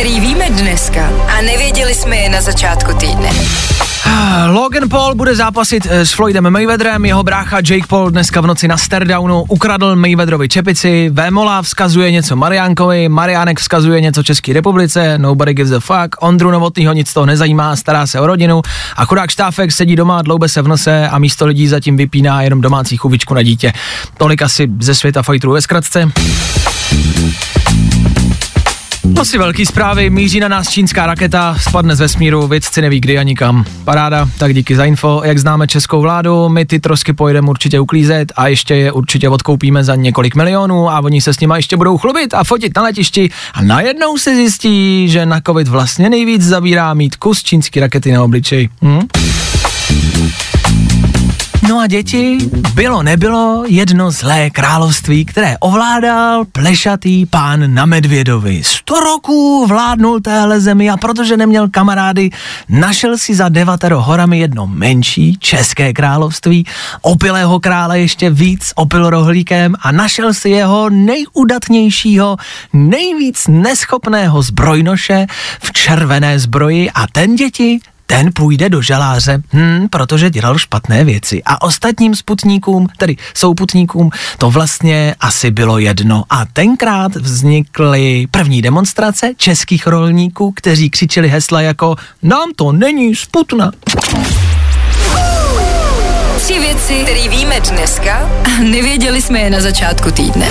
který víme dneska a nevěděli jsme je na začátku týdne. Logan Paul bude zápasit eh, s Floydem Mayweatherem, jeho brácha Jake Paul dneska v noci na Stardownu ukradl Mayweatherovi čepici, Vémola vzkazuje něco Mariánkovi, Mariánek vzkazuje něco České republice, nobody gives a fuck, Ondru Novotnýho nic toho nezajímá, stará se o rodinu a chudák štáfek sedí doma, dloube se v nose a místo lidí zatím vypíná jenom domácí chubičku na dítě. Tolik asi ze světa fighterů ve zkratce. Asi velký zprávy, míří na nás čínská raketa, spadne z vesmíru, vědci neví kdy a nikam. Paráda, tak díky za info. Jak známe českou vládu, my ty trosky pojedeme určitě uklízet a ještě je určitě odkoupíme za několik milionů a oni se s nima ještě budou chlubit a fotit na letišti a najednou se zjistí, že na covid vlastně nejvíc zabírá mít kus čínský rakety na obličeji. Hm? No a děti, bylo nebylo jedno zlé království, které ovládal plešatý pán na Medvědovi. Sto roků vládnul téhle zemi a protože neměl kamarády, našel si za devatero horami jedno menší české království, opilého krále ještě víc opil rohlíkem a našel si jeho nejudatnějšího, nejvíc neschopného zbrojnoše v červené zbroji a ten děti ten půjde do žaláře, hm, protože dělal špatné věci. A ostatním sputníkům, tedy souputníkům, to vlastně asi bylo jedno. A tenkrát vznikly první demonstrace českých rolníků, kteří křičeli hesla jako nám to není sputna. Tři věci, které víme dneska a nevěděli jsme je na začátku týdne.